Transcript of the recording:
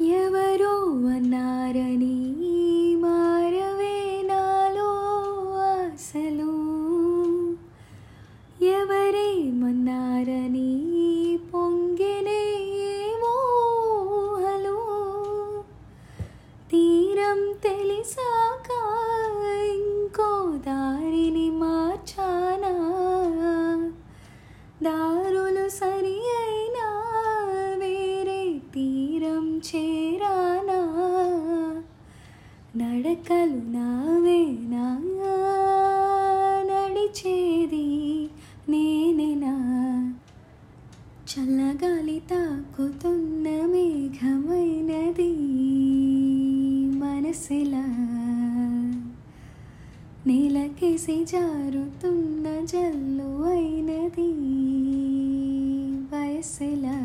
ఎవరో అన్నారని మారవే నాలో ఆశలు. ఎవరేమన్నారని పొంగినే మోహలు. తీరం తెలిసాక చేరానా? నడకలు నావేనా? నడిచేది నేనేనా? చల్లగాలి తాకుతున్న మేఘమైనది మనసులా? నీలకేసి జారుతున్న జల్లు అయినది వయసులా?